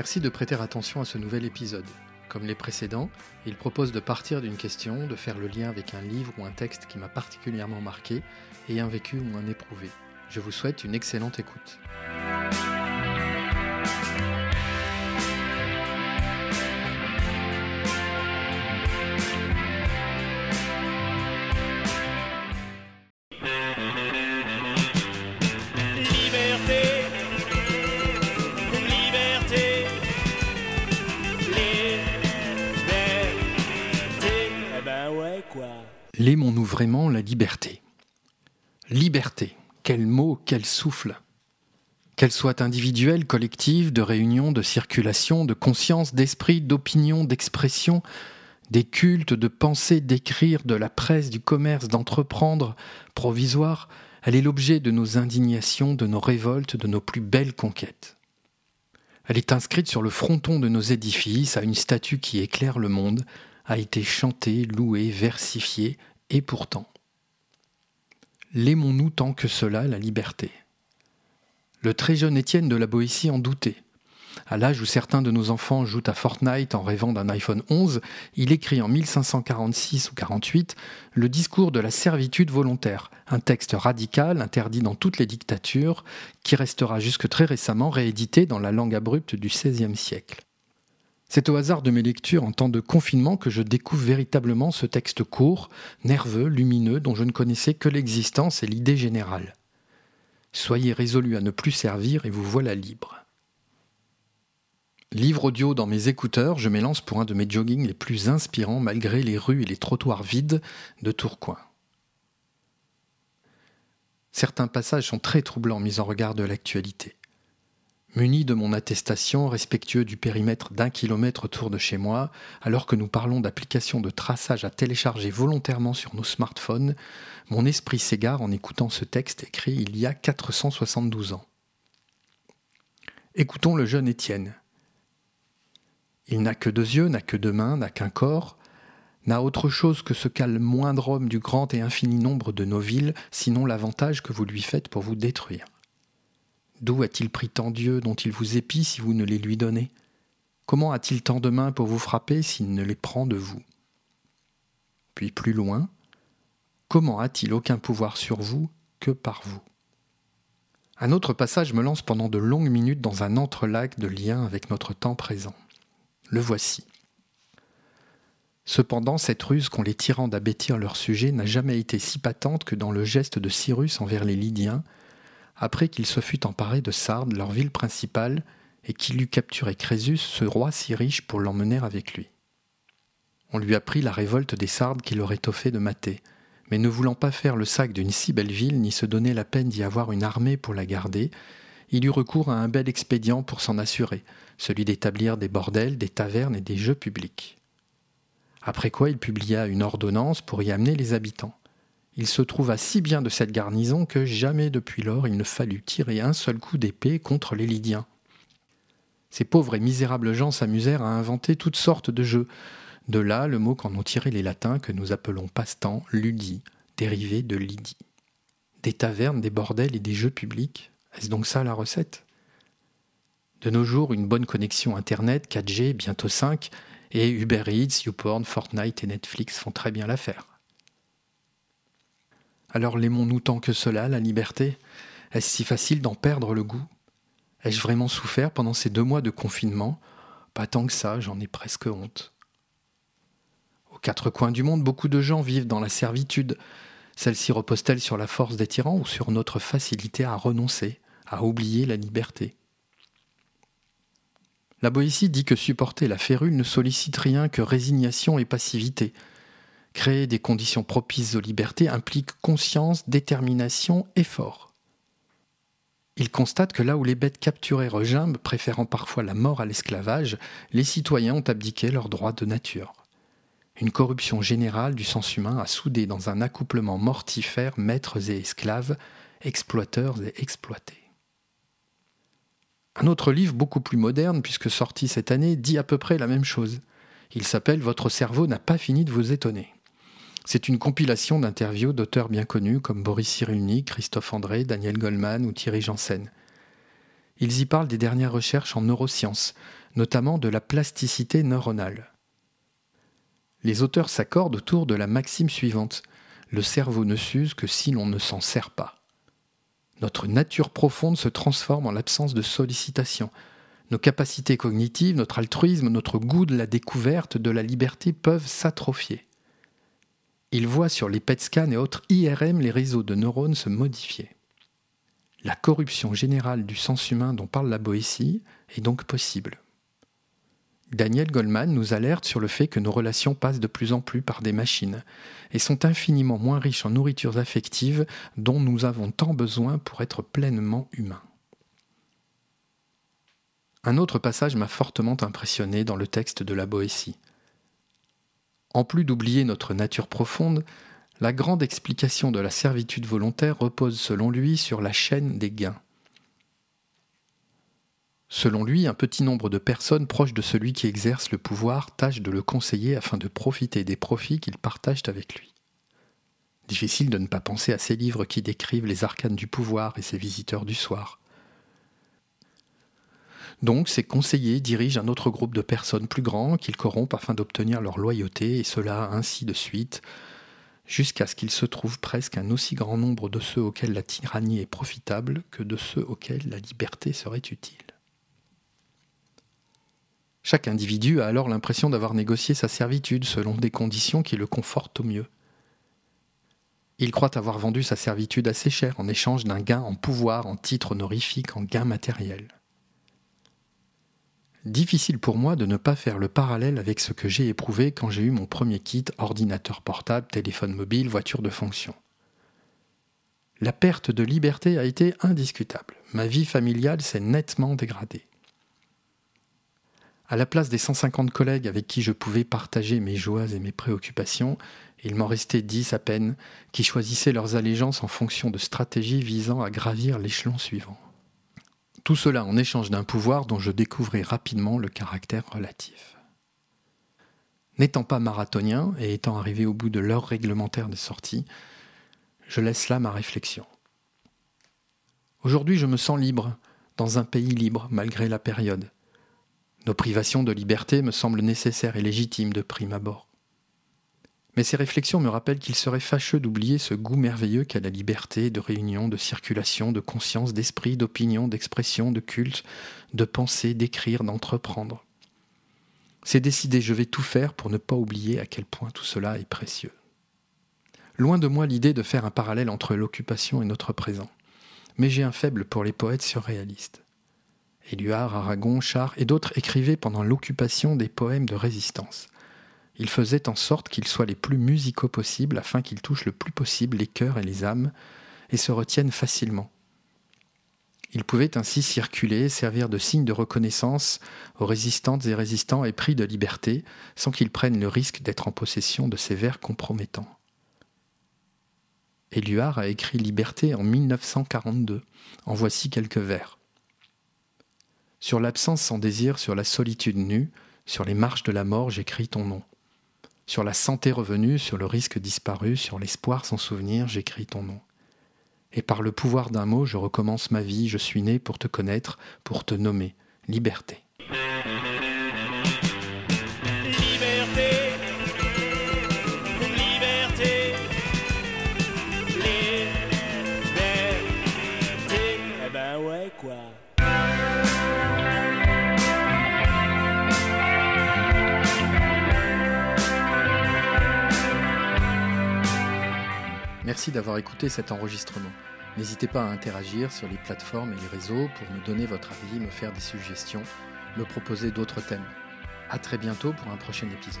Merci de prêter attention à ce nouvel épisode. Comme les précédents, il propose de partir d'une question, de faire le lien avec un livre ou un texte qui m'a particulièrement marqué et un vécu ou un éprouvé. Je vous souhaite une excellente écoute. L'aimons-nous vraiment la liberté? Liberté, quel mot, quel souffle? Qu'elle soit individuelle, collective, de réunion, de circulation, de conscience, d'esprit, d'opinion, d'expression, des cultes, de penser, d'écrire, de la presse, du commerce, d'entreprendre, provisoire, elle est l'objet de nos indignations, de nos révoltes, de nos plus belles conquêtes. Elle est inscrite sur le fronton de nos édifices à une statue qui éclaire le monde, a été chantée, louée, versifiée, et pourtant, l'aimons-nous tant que cela la liberté? Le très jeune Étienne de la Boétie en doutait. À l'âge où certains de nos enfants jouent à Fortnite en rêvant d'un iPhone 11, il écrit en 1546 ou 48 le discours de la servitude volontaire, un texte radical interdit dans toutes les dictatures, qui restera jusque très récemment réédité dans la langue abrupte du XVIe siècle. C'est au hasard de mes lectures en temps de confinement que je découvre véritablement ce texte court, nerveux, lumineux, dont je ne connaissais que l'existence et l'idée générale. Soyez résolus à ne plus servir et vous voilà libre. Livre audio dans mes écouteurs, je m'élance pour un de mes joggings les plus inspirants malgré les rues et les trottoirs vides de Tourcoing. Certains passages sont très troublants mis en regard de l'actualité. Muni de mon attestation, respectueux du périmètre d'un kilomètre autour de chez moi, alors que nous parlons d'applications de traçage à télécharger volontairement sur nos smartphones, mon esprit s'égare en écoutant ce texte écrit il y a 472 ans. Écoutons le jeune Étienne. Il n'a que deux yeux, n'a que deux mains, n'a qu'un corps, n'a autre chose que ce qu'a le moindre homme du grand et infini nombre de nos villes, sinon l'avantage que vous lui faites pour vous détruire. D'où a-t-il pris tant d'yeux dont il vous épie si vous ne les lui donnez? Comment a-t-il tant de mains pour vous frapper s'il ne les prend de vous? Puis plus loin, comment a-t-il aucun pouvoir sur vous que par vous? Un autre passage me lance pendant de longues minutes dans un entrelac de liens avec notre temps présent. Le voici. Cependant, cette ruse qu'ont les tyrans d'abêtir leur sujet n'a jamais été si patente que dans le geste de Cyrus envers les Lydiens, après qu'il se fût emparé de Sardes, leur ville principale, et qu'il eut capturé Crésus, ce roi si riche, pour l'emmener avec lui. On lui apprit la révolte des Sardes qu'il aurait fait de mater, mais ne voulant pas faire le sac d'une si belle ville, ni se donner la peine d'y avoir une armée pour la garder, il eut recours à un bel expédient pour s'en assurer, celui d'établir des bordels, des tavernes et des jeux publics. Après quoi il publia une ordonnance pour y amener les habitants il se trouva si bien de cette garnison que jamais depuis lors il ne fallut tirer un seul coup d'épée contre les Lydiens. Ces pauvres et misérables gens s'amusèrent à inventer toutes sortes de jeux. De là le mot qu'en ont tiré les latins que nous appelons passe-temps, ludie, dérivé de Lydie. Des tavernes, des bordels et des jeux publics, est-ce donc ça la recette? De nos jours, une bonne connexion Internet, 4G, bientôt 5, et Uber Eats, YouPorn, Fortnite et Netflix font très bien l'affaire. Alors l'aimons-nous tant que cela, la liberté? Est-ce si facile d'en perdre le goût? Ai-je vraiment souffert pendant ces deux mois de confinement? Pas tant que ça, j'en ai presque honte. Aux quatre coins du monde, beaucoup de gens vivent dans la servitude. Celle-ci repose-t-elle sur la force des tyrans ou sur notre facilité à renoncer, à oublier la liberté? La Boétie dit que supporter la férule ne sollicite rien que résignation et passivité, Créer des conditions propices aux libertés implique conscience, détermination, effort. Il constate que là où les bêtes capturées regimbent, préférant parfois la mort à l'esclavage, les citoyens ont abdiqué leurs droits de nature. Une corruption générale du sens humain a soudé dans un accouplement mortifère maîtres et esclaves, exploiteurs et exploités. Un autre livre beaucoup plus moderne, puisque sorti cette année, dit à peu près la même chose. Il s'appelle Votre cerveau n'a pas fini de vous étonner. C'est une compilation d'interviews d'auteurs bien connus comme Boris Cyrulnik, Christophe André, Daniel Goldman ou Thierry Janssen. Ils y parlent des dernières recherches en neurosciences, notamment de la plasticité neuronale. Les auteurs s'accordent autour de la maxime suivante Le cerveau ne s'use que si l'on ne s'en sert pas. Notre nature profonde se transforme en l'absence de sollicitation. Nos capacités cognitives, notre altruisme, notre goût de la découverte, de la liberté peuvent s'atrophier. Il voit sur les PET scans et autres IRM les réseaux de neurones se modifier. La corruption générale du sens humain dont parle la Boétie est donc possible. Daniel Goldman nous alerte sur le fait que nos relations passent de plus en plus par des machines et sont infiniment moins riches en nourritures affectives dont nous avons tant besoin pour être pleinement humains. Un autre passage m'a fortement impressionné dans le texte de la Boétie. En plus d'oublier notre nature profonde, la grande explication de la servitude volontaire repose selon lui sur la chaîne des gains. Selon lui, un petit nombre de personnes proches de celui qui exerce le pouvoir tâchent de le conseiller afin de profiter des profits qu'ils partagent avec lui. Difficile de ne pas penser à ces livres qui décrivent les arcanes du pouvoir et ses visiteurs du soir. Donc ces conseillers dirigent un autre groupe de personnes plus grands qu'ils corrompent afin d'obtenir leur loyauté, et cela ainsi de suite, jusqu'à ce qu'il se trouve presque un aussi grand nombre de ceux auxquels la tyrannie est profitable que de ceux auxquels la liberté serait utile. Chaque individu a alors l'impression d'avoir négocié sa servitude selon des conditions qui le confortent au mieux. Il croit avoir vendu sa servitude assez cher en échange d'un gain en pouvoir, en titre honorifique, en gain matériel. Difficile pour moi de ne pas faire le parallèle avec ce que j'ai éprouvé quand j'ai eu mon premier kit ordinateur portable, téléphone mobile, voiture de fonction. La perte de liberté a été indiscutable. Ma vie familiale s'est nettement dégradée. À la place des 150 collègues avec qui je pouvais partager mes joies et mes préoccupations, il m'en restait 10 à peine qui choisissaient leurs allégeances en fonction de stratégies visant à gravir l'échelon suivant. Tout cela en échange d'un pouvoir dont je découvrais rapidement le caractère relatif. N'étant pas marathonien et étant arrivé au bout de l'heure réglementaire de sortie, je laisse là ma réflexion. Aujourd'hui, je me sens libre, dans un pays libre malgré la période. Nos privations de liberté me semblent nécessaires et légitimes de prime abord. Mais ces réflexions me rappellent qu'il serait fâcheux d'oublier ce goût merveilleux qu'a la liberté de réunion, de circulation, de conscience, d'esprit, d'opinion, d'expression, de culte, de penser, d'écrire, d'entreprendre. C'est décidé, je vais tout faire pour ne pas oublier à quel point tout cela est précieux. Loin de moi l'idée de faire un parallèle entre l'occupation et notre présent, mais j'ai un faible pour les poètes surréalistes. Éluard, Aragon, Char et d'autres écrivaient pendant l'occupation des poèmes de résistance. Il faisait en sorte qu'ils soient les plus musicaux possibles afin qu'ils touchent le plus possible les cœurs et les âmes et se retiennent facilement. Ils pouvaient ainsi circuler, servir de signe de reconnaissance aux résistantes et résistants épris de liberté, sans qu'ils prennent le risque d'être en possession de ces vers compromettants. Éluard a écrit Liberté en 1942. En voici quelques vers. Sur l'absence sans désir, sur la solitude nue, sur les marches de la mort, j'écris ton nom. Sur la santé revenue, sur le risque disparu, sur l'espoir sans souvenir, j'écris ton nom. Et par le pouvoir d'un mot, je recommence ma vie, je suis né pour te connaître, pour te nommer. Liberté. Merci d'avoir écouté cet enregistrement. N'hésitez pas à interagir sur les plateformes et les réseaux pour me donner votre avis, me faire des suggestions, me proposer d'autres thèmes. A très bientôt pour un prochain épisode.